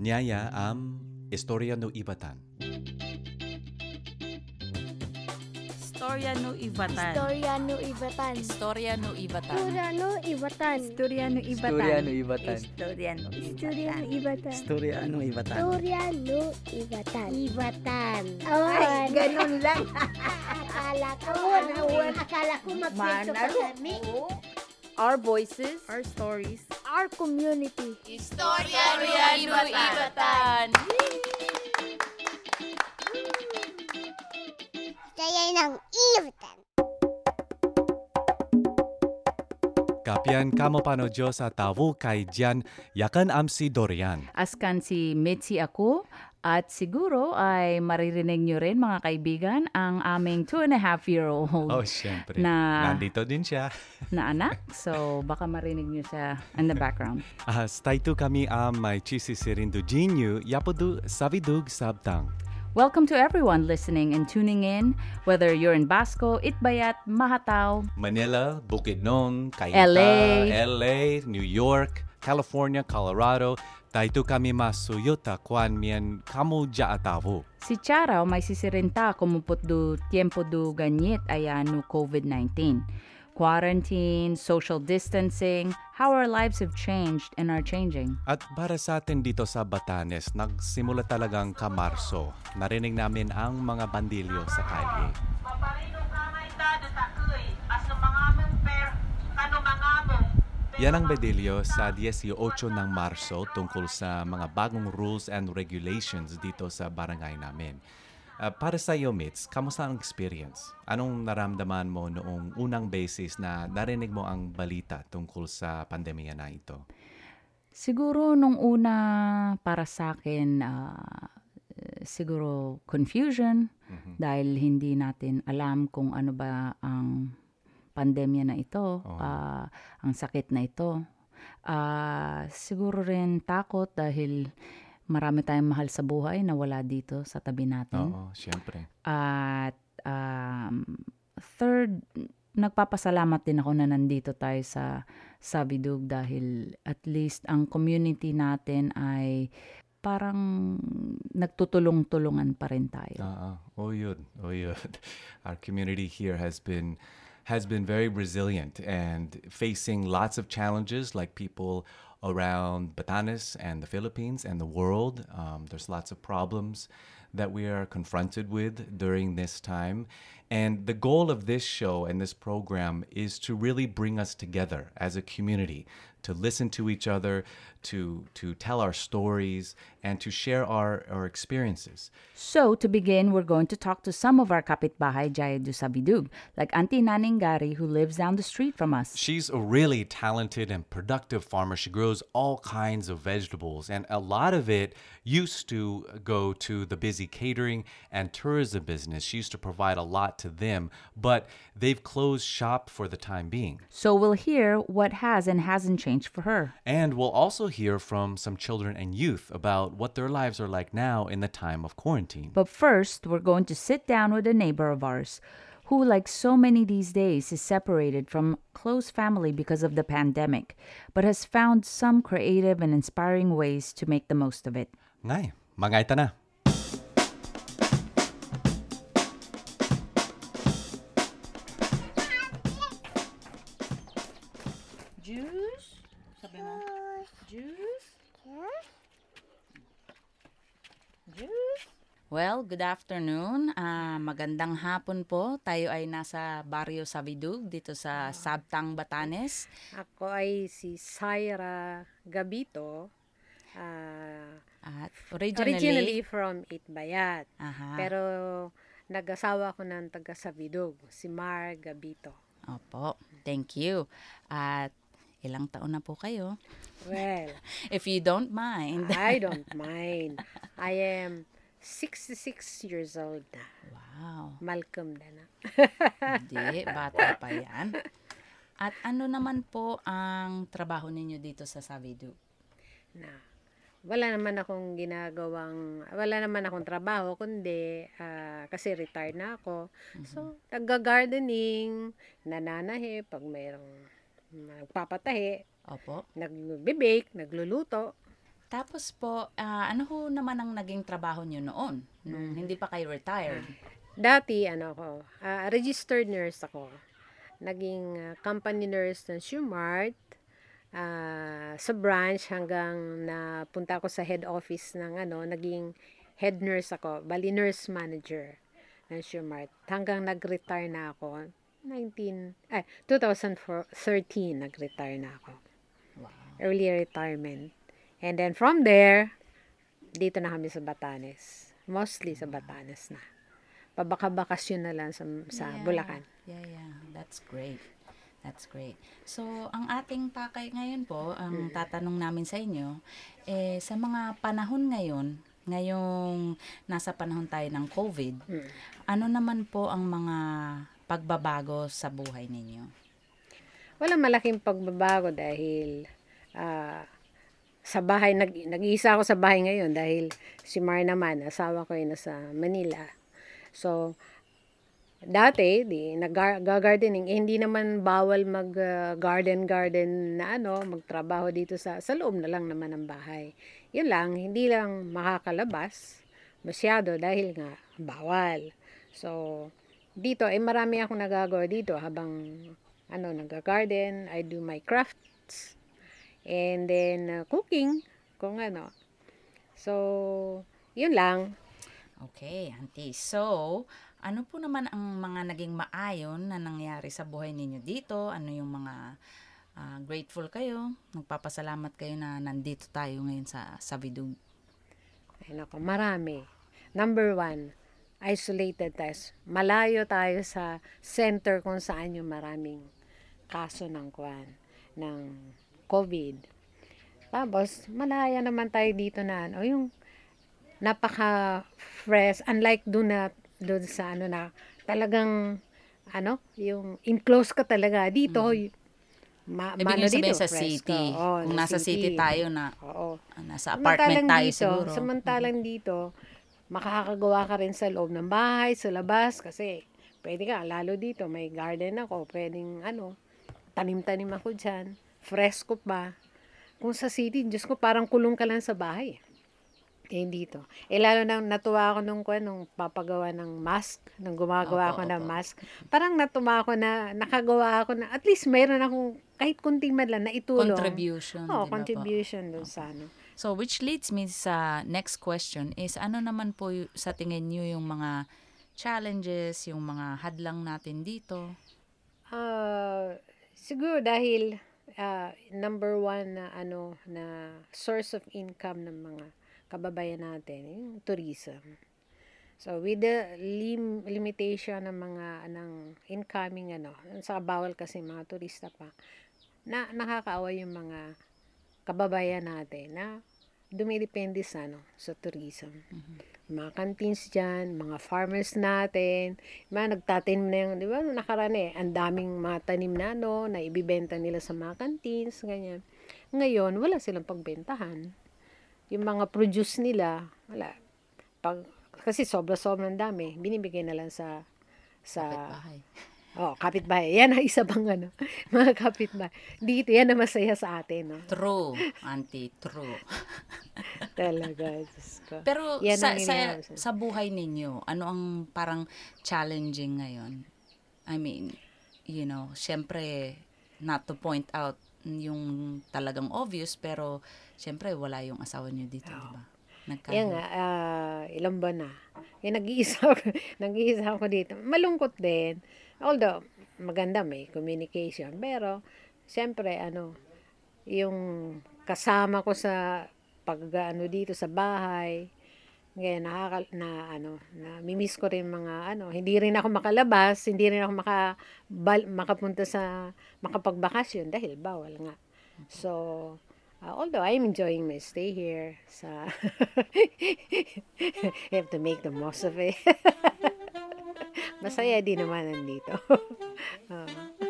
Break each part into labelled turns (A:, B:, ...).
A: Nyaya am Istorya no Ibatan.
B: Istorya no Ibatan.
C: Istorya no Ibatan.
D: Istorya no Ibatan.
C: Istorya no Ibatan.
B: Istorya no
E: Ibatan.
B: Istorya no
C: Ibatan.
E: Istorya no Ibatan.
C: Istorya no Ibatan. Ibatan.
B: Ay, ganun lang.
C: Akala ko, akala ko magkwento pa kami.
B: Our voices, our stories.
C: Our community.
D: Istorya no Ibatan.
C: Kaya ng Ibatan.
A: Kapian kamo pano Diyos sa tawo kay Jan yakan am si Dorian.
B: Askan si Mitzi ako at siguro ay maririnig nyo rin mga kaibigan ang aming two and a half year old
A: Oh, syempre.
B: Na-
A: Nandito din siya.
B: na anak. So baka marinig nyo siya in the background.
A: Ah, stay tu kami am may chisi sirindu jinyu yapodu savidug sabtang.
B: Welcome to everyone listening and tuning in, whether you're in Basco, Itbayat, Mahatao,
A: Manila, Bukidnon, Cainta,
B: LA.
A: LA, New York, California, Colorado. Taito kami masuyota kwan mien kamu ja atawo.
B: Si Charaw may sisirinta kumupot do tiempo do ganyit ayano COVID-19. Quarantine, social distancing, how our lives have changed and are changing.
A: At para sa atin dito sa Batanes, nagsimula talagang kamarso. Narinig namin ang mga bandilyo sa kalye.
F: Maparino ka
A: Yan ang bandilyo sa 18 ng Marso tungkol sa mga bagong rules and regulations dito sa barangay namin. Ah, para sa iyo, Mitz, kamusta ang experience? Anong naramdaman mo noong unang basis na narinig mo ang balita tungkol sa pandemya na ito?
B: Siguro nung una para sa akin eh, siguro confusion dahil hindi natin alam kung ano ba ang pandemya na ito,
A: Oo.
B: ah, ang sakit na ito. Ah, siguro rin takot dahil marami tayong mahal sa buhay na wala dito sa tabi natin.
A: Oo, syempre.
B: At um, third, nagpapasalamat din ako na nandito tayo sa Sabidug dahil at least ang community natin ay parang nagtutulong-tulungan pa rin tayo.
A: Oo. Oh, yun. Oh, yun. Our community here has been has been very resilient and facing lots of challenges like people around Batanes and the Philippines and the world. Um, there's lots of problems that we are confronted with during this time. And the goal of this show and this program is to really bring us together as a community, to listen to each other, to to tell our stories, and to share our, our experiences.
B: So, to begin, we're going to talk to some of our kapitbahay Jaya do Sabidug, like Auntie Naning Gari who lives down the street from us.
A: She's a really talented and productive farmer. She grows all kinds of vegetables, and a lot of it used to go to the busy catering and tourism business. She used to provide a lot to them, but they've closed shop for the time being.
B: So, we'll hear what has and hasn't changed for her.
A: And we'll also hear from some children and youth about what their lives are like now in the time of quarantine.
B: But first, we're going to sit down with a neighbor of ours who, like so many these days, is separated from close family because of the pandemic, but has found some creative and inspiring ways to make the most of it.
A: Ngay, na.
B: Well, good afternoon. Ah, magandang hapon po. Tayo ay nasa Barrio Sabidug dito sa Sabtang, Batanes.
G: Ako ay si Syra Gabito. ah,
B: At originally,
G: originally from Itbayat.
B: Aha.
G: Pero nag-asawa ko ng taga Sabidog, si Mar Gabito.
B: Opo, thank you. At ilang taon na po kayo?
G: Well,
B: If you don't mind.
G: I don't mind. I am 66 years old na.
B: Wow,
G: Malcolm na na.
B: hindi, bata pa yan. At ano naman po ang trabaho ninyo dito sa Savidu?
G: na wala naman akong ginagawang, wala naman akong trabaho, kundi ah, kasi retired na ako. So, nagga-gardening, nananahe, pag mayroong nagpapatahi,
B: Opo.
G: nagbe-bake, nagluluto.
B: Tapos po, ah, ano ho naman ang naging trabaho nyo noon? Nung hindi pa kayo retired?
G: Dati, ano ko, ah, registered nurse ako. Naging ah, company nurse ng Shumart ah, sa branch hanggang napunta ako sa head office ng ano, naging head nurse ako, bali nurse manager ng Shumart. Hanggang nag-retire na ako. 19, eh, 2013 nag-retire na ako. Early retirement. And then from there, dito na kami sa Batanes. Mostly sa Batanes na. Pabaka-bakasyon na lang sa, sa
B: Yeah.
G: Bulacan.
B: Yeah, yeah. That's great. That's great. So, ang ating pakay ngayon po, ang tatanong namin sa inyo, eh, sa mga panahon ngayon, ngayong nasa panahon tayo ng COVID, ano naman po ang mga pagbabago sa buhay ninyo?
G: Walang malaking pagbabago dahil ah, sa bahay, nag, nag-iisa ako sa bahay ngayon dahil si Mar naman, asawa ko ay nasa Manila. So, dati, di, nag-gardening, eh, hindi naman bawal mag-garden-garden na ano, magtrabaho dito sa, sa loob na lang naman ng bahay. Yun lang, hindi lang makakalabas masyado dahil nga bawal. So, dito, eh marami akong nagagawa dito habang ano, nag-garden, I do my crafts, and then uh, cooking, kung ano. So, yun lang.
B: Okay, auntie. So, ano po naman ang mga naging maayon na nangyari sa buhay ninyo dito? Ano yung mga ah, grateful kayo? Nagpapasalamat kayo na nandito tayo ngayon sa Sabidug.
G: Ay, nako, marami. Number one, isolated tayo. Malayo tayo sa center kung saan yung maraming kaso ng kwan, ng COVID. Tapos, malaya naman tayo dito na, ano, yung napaka-fresh, unlike doon na, doon sa ano na, talagang, ano, yung enclosed ka talaga. Dito, y- ma,
B: Ibig sabihin
G: dito,
B: sa city.
G: Oo,
B: Kung
G: sa
B: nasa city tayo na
G: Oo.
B: ah, nasa apartment tayo
G: dito,
B: siguro.
G: Samantalang dito, makakagawa ka rin sa loob ng bahay, sa labas, kasi pwede ka, lalo dito, may garden ako, pwedeng, ano, tanim-tanim ako dyan, fresco pa. Kung sa city, Diyos ko, parang kulong ka lang sa bahay. Eh, dito. Eh, lalo na natuwa ako nung, nung papagawa ng mask, nung gumagawa
B: Opo,
G: ako ng mask. Parang natuwa ako na, nakagawa ako na, at least mayroon akong, kahit kunting man lang, na itulong.
B: Contribution.
G: Oh,
B: po?
G: contribution dun sa ano.
B: So, which leads me sa next question is, ano naman po y- sa tingin nyo yung mga challenges, yung mga hadlang natin dito?
G: Ah, siguro dahil ah, number one na ano na source of income ng mga kababayan natin yung tourism. So with the lim- limitation ng mga ng incoming ano, sa bawal kasi mga turista pa na nakakaawa yung mga kababayan natin na dumidepende sa ano sa tourism. Mga canteens dyan, mga farmers natin, mga nagtatanim na yung, di ba, nakaraan eh, ang daming mga tanim na, no, na ibibenta nila sa mga canteens, ganyan. Ngayon, wala silang pagbentahan. Yung mga produce nila, wala. Pag, kasi sobra-sobrang dami, binibigay na lang sa, sa,
B: Bahay.
G: oh, kapitbahay. Yan ang isa pang ano, mga kapitbahay. Dito, yan ang masaya sa atin, no.
B: True, auntie, true.
G: Talaga, Diyos ko.
B: Pero
G: Yan
B: sa, sa, sa buhay ninyo, ano ang parang challenging ngayon? I mean, you know, syempre, not to point out yung talagang obvious, pero syempre, wala yung asawa niyo dito, di ba? Nagka-
G: Yan nga, ah, ilang ba na? Yan, nag-iisa ako, nag-iisa ako dito. Malungkot din. Although, maganda may communication. Pero, siyempre, ano, yung kasama ko sa pag ano dito sa bahay, ngayon, nakaka, na, ano, na, mimiss ko rin mga, ano, hindi rin ako makalabas, hindi rin ako maka, bal, makapunta sa, makapagbakasyon dahil bawal nga. So, uh, although I'm enjoying my stay here, sa, you have to make the most of it. Masaya din naman nandito. Oo.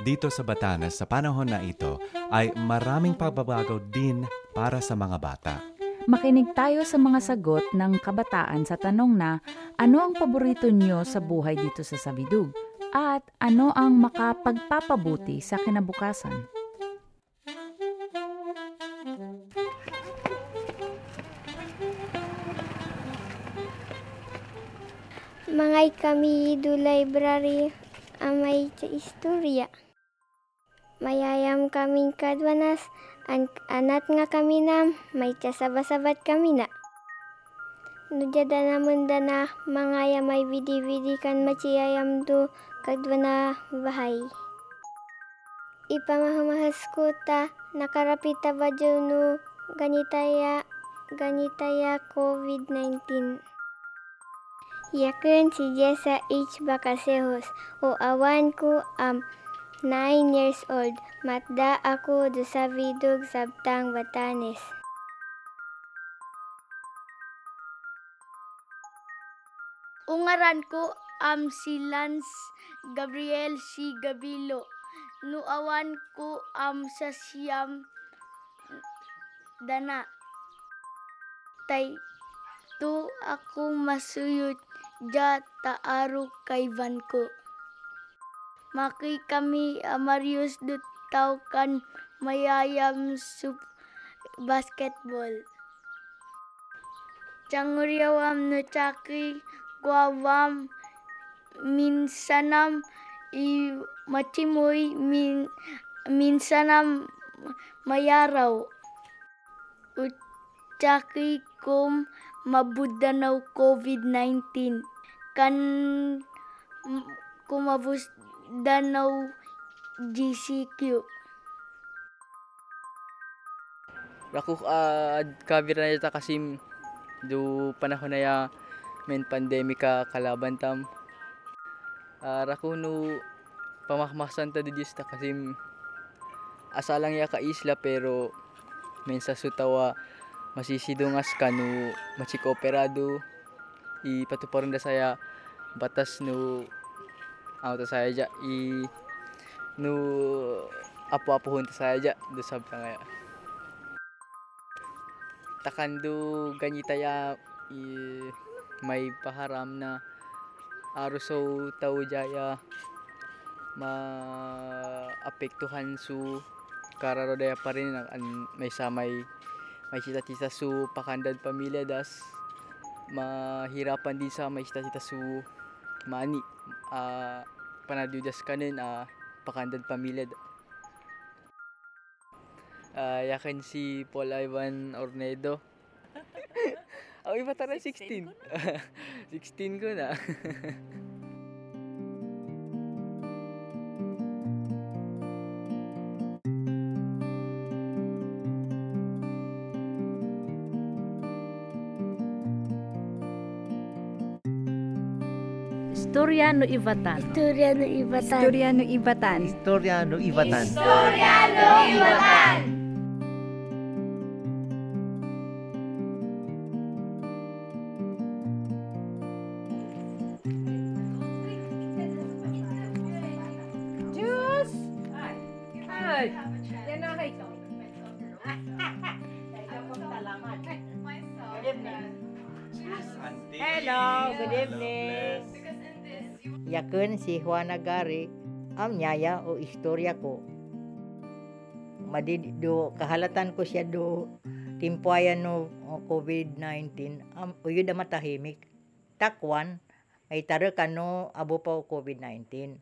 A: Dito sa Batanes sa panahon na ito ay maraming pagbabago din para sa mga bata.
B: Makinig tayo sa mga sagot ng kabataan sa tanong na ano ang paborito nyo sa buhay dito sa Sabidug? at ano ang makapagpapabuti sa kinabukasan.
C: Mangay kami do library amay sa istorya. Mayayam kaming kadwanas, an anat nga kami na, may sabasabat kami na. Nujada naman da na, mangaya may vidi-vidi kan maciyayam do kadwana bahay. Ipamahumahas ko ta, nakarapita ba no ganitaya, ganitaya COVID-19. Yakun si Jessa H. Bacasejos o awan ko am 9 years old. Matda ako do sa vidog sabtang Batanes.
H: Ungaran ko am si Lance Gabriel si Gabilo. Nuawan ko am sa siyam dana. Tay to ako masuyot ja taaro kay van ko. Maki kami amarius dut tau kan mayayam sup basketball. Changuriawam no chaki guawam minsanam i machimoy min minsanam mayaraw. Uchaki kum mabudanaw COVID-19 kan kumabus danaw GCQ.
E: Raku uh, kabir na ita kasim do panahon na ya men pandemika kalaban tam. Uh, no pamakmasan ta di ta kasim asalang ya ka isla pero men sa sutawa masisidungas ka no machikoperado ipatuparon da saya batas no ta saya ja i no apo-apohon ta saya ja do sabta nga takando ganyita ya i, may paharam na aruso tao jaya maapektuhan su kararodaya pa rin ang an- may samay may cita-cita su pakandad pamilya das mahirapan din sa may cita-cita su mani ah panadudas kanin ah pakandad pamilya da. Ah, yakan si Paul Ivan Ornedo. Ang iba tara 16. 16 ko na.
B: Istorya no Ivatan.
C: Istorya no ibatan.
B: Istorya no Ivatan.
I: Istorya no Ivatan.
J: Hello, good evening. Yakun si Juana Gari, am nyaya o istorya ko. Madid do kahalatan ko siya do timpuayan no o COVID-19 am uyo da matahimik. Takwan may taro ka no abo pa o COVID-19.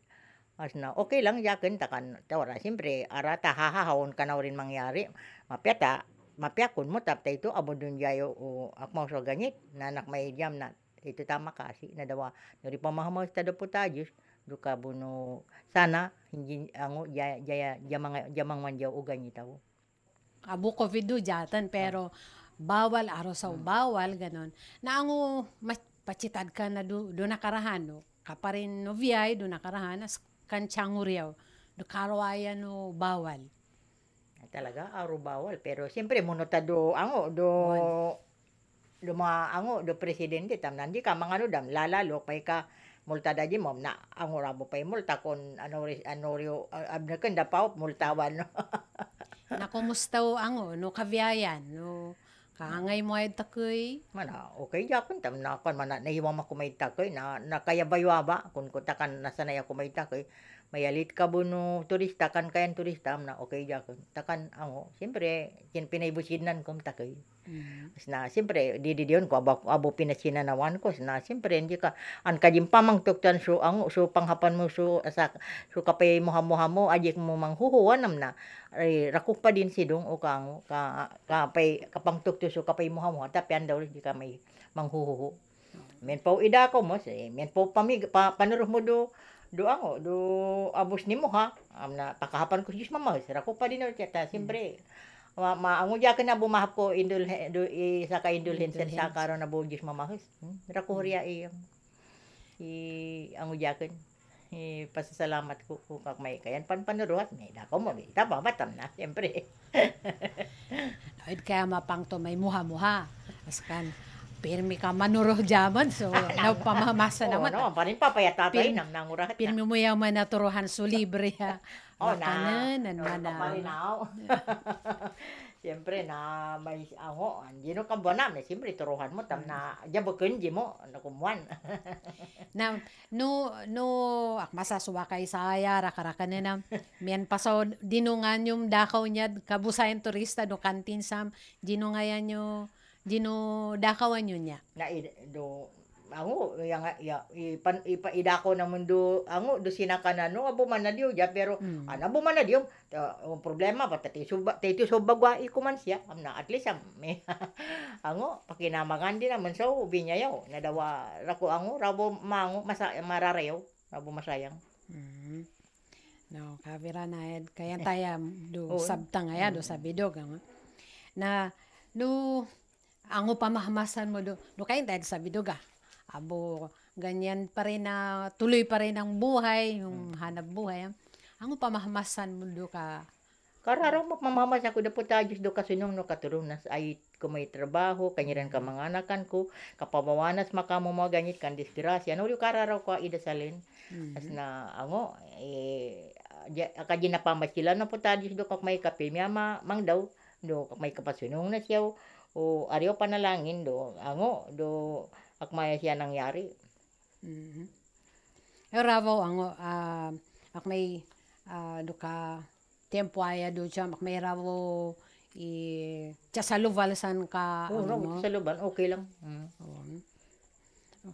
J: As na, okay lang yakin takan tawara. Siyempre, arata hahahawon ka na rin mangyari. Mapyata, mapyakon mo tapta ito abo dun yayo o akmaw sa ganyit nanak may jam na ito tama kasi na dawa nari pa mahamaw sa do putajos do ka buno. Sana hindi ango jaya jaya jamang jamang manjaw o ganyit ako
K: abo COVID do jatan pero bawal araw sa bawal ganon. Na ango mas pacitad ka na do, do nakarahan no? Kaparin no viyay do nakarahan as kanchanguryaw do karawaya no bawal.
J: Talaga aro bawal. Pero siyempre muno ta do ango do do mga ango do presidente tam nandi ka mga ano dam lalalo pay ka multa da mom na ango rabo pay multa kon ano ano rio abna kan da pa multawan no?
K: Na kumusta o ango no kaviyayan no?
G: Kaangay mo ay takoy.
J: Mana, okay ja kun tam na kon mana nahiwa ma kumay takoy na nakayabaywa ba kun ko takan nasanay ako may takoy mayalit ka buno turista kan kayan turista am na okay ja kun takan ango siyempre kin pinaybusinan kom takoy. Mas na siyempre di di diyon ko abo, abo pinasinanawan ko. Na siyempre hindi ka an kajim pamang tuktan so ang so panghapan mo so asa so kapay mo hamo hamo ajik mo manghuhuwan nam na ay rakuk pa din sidong o kang ka kapay kapang tukto so kapay mo hamo tapi andaw di ka may manghuhuhu men po ida ko mo say men po pamig pa, panuruh mo do do ango do abos nimo ha? Am na pakahapan ko sis mama rakuk pa din ta siyempre. Ma maango ja ka na bumahap ko indul do i sa ka indulhensen sa karon na bugis mamahus hmm? rako riya i i ango ja kan i pasasalamat ko ko kag may kayan pan panuruhat may dako mo kita babatam na siyempre.
G: Ay, kaya mapang to may muha-muha. Askan, pirmi ka manuroh jaman. So, napamamasa
J: Oo
G: naman.
J: naman pa rin papayatatay
G: Pin-
J: nam nangurahat na
G: Pirmi mo yung manaturuhan so libre ha.
J: Oh, na.
G: Nan
J: Oh, pamalinaw. Siyempre na may ango, andino ka ba na, siyempre turuhan mo tam na jabukin di mo nakumuan.
G: na no no ak masasuwa kay saya rakaraka na mian pasaw dinungan yung dakaw niya kabusayan turista do kantin sam dinungayan nyo dino dakawan nyo niya
J: na do ango yang ya ipan ipa idako na mundo ango do sinakanano abo man na diyo ja pero
G: Mm.
J: ana abo man na diyo ang problema pa tati suba tati subagwa ikuman siya am na at least am may ango pakinamangan din naman so ubi niya yaw na dawa rako ango rabo mango masa mararayaw rabo masayang
G: Mm. No, kavira na ed kaya taya do
J: Oo.
G: sabta nga ya do sabi do nga. Na do ango pamahamasan mo do do kaya tayo sabi do ga. Abo ganyan pa rin na tuloy pa rin ang buhay, yung hanap buhay. Ango pamahamasan mo do ka
J: Kararaw mamamamas ako na po tayo do kasunong no katurong nas ay ko may trabaho, kanyiran ka mga anakan ko, kapamawanas makamo mo ganit kan disgrasya. No, kararaw ko idasalin. As na ango, eh, akadi na pamasila na po tayo do kak may kape, miyama mang daw, do kak may kapasunong na siya, o ariyo panalangin do, ango, do akmaya siya nangyari.
G: Mhm. Eh, ravo ang ah ak may ah, do ka tempo aya do siya ak may ravo i saluval san ka
J: Oo,
G: ano
J: no,
G: mo.
J: sa luban, okay lang. Mm.
G: Oo.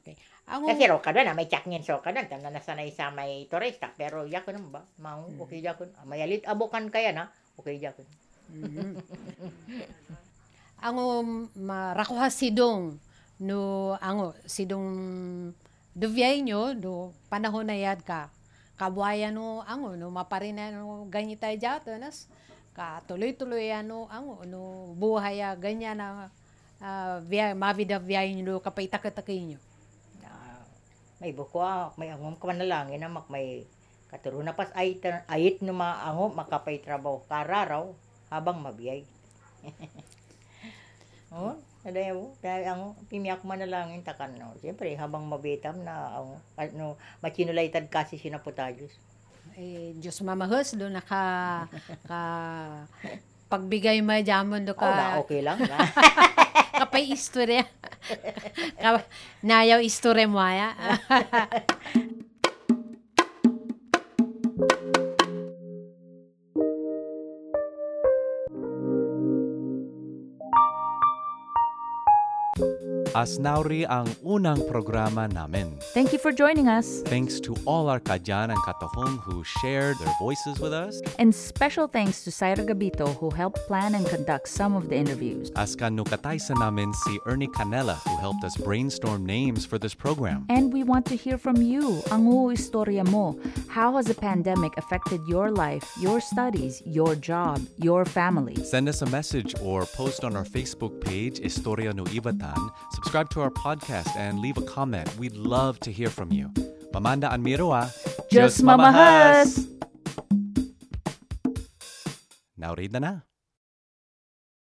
G: Okay. Ang
J: Kasi ro kada na may chakngin so kada tam na nasanay sa may turista pero yakon ba mau okay yakon mayalit abokan kaya na okay yakon
G: Mhm. Ango marakuha sidong no ango sidong do nyo do panahon na yad ka kabuaya no ango no maparina no ganyi tayo jato nas ka tuloy-tuloy ano ango no buhay ah, ganyan na uh, via mavida via nyo kapay takay nyo.
J: Na may buko may angom ka manalangin na mak may katuro na pas ay ayit no maango makapay trabaho kararaw habang mabiyay oh Aday mo, dahil ang pimiyak manalangin takan no. Siyempre, habang mabitam na ang ano, machinulaytad kasi sinaputayos.
G: eh Diyos mamahos do naka ka pagbigay mo jamon do
J: Oh, na
G: ka
J: okay lang na.
G: kapay istorya ka, nayaw istorya mo aya
A: Asnauri ang unang programa namin.
B: Thank you for joining us.
A: Thanks to all our Kajan and Katahong who shared their voices with us.
B: And special thanks to Saira Gabito who helped plan and conduct some of the interviews.
A: Askan nukatay sa namin si Ernie Canela who helped us brainstorm names for this program.
B: And we want to hear from you. Ang istorya mo. How has the pandemic affected your life, your studies, your job, your family?
A: Send us a message or post on our Facebook page, Historia no Ivatan. Subscribe to our podcast and leave a comment. We'd love to hear from you. Mamanda an Miroa.
B: Just mamahas!
A: Now read na na.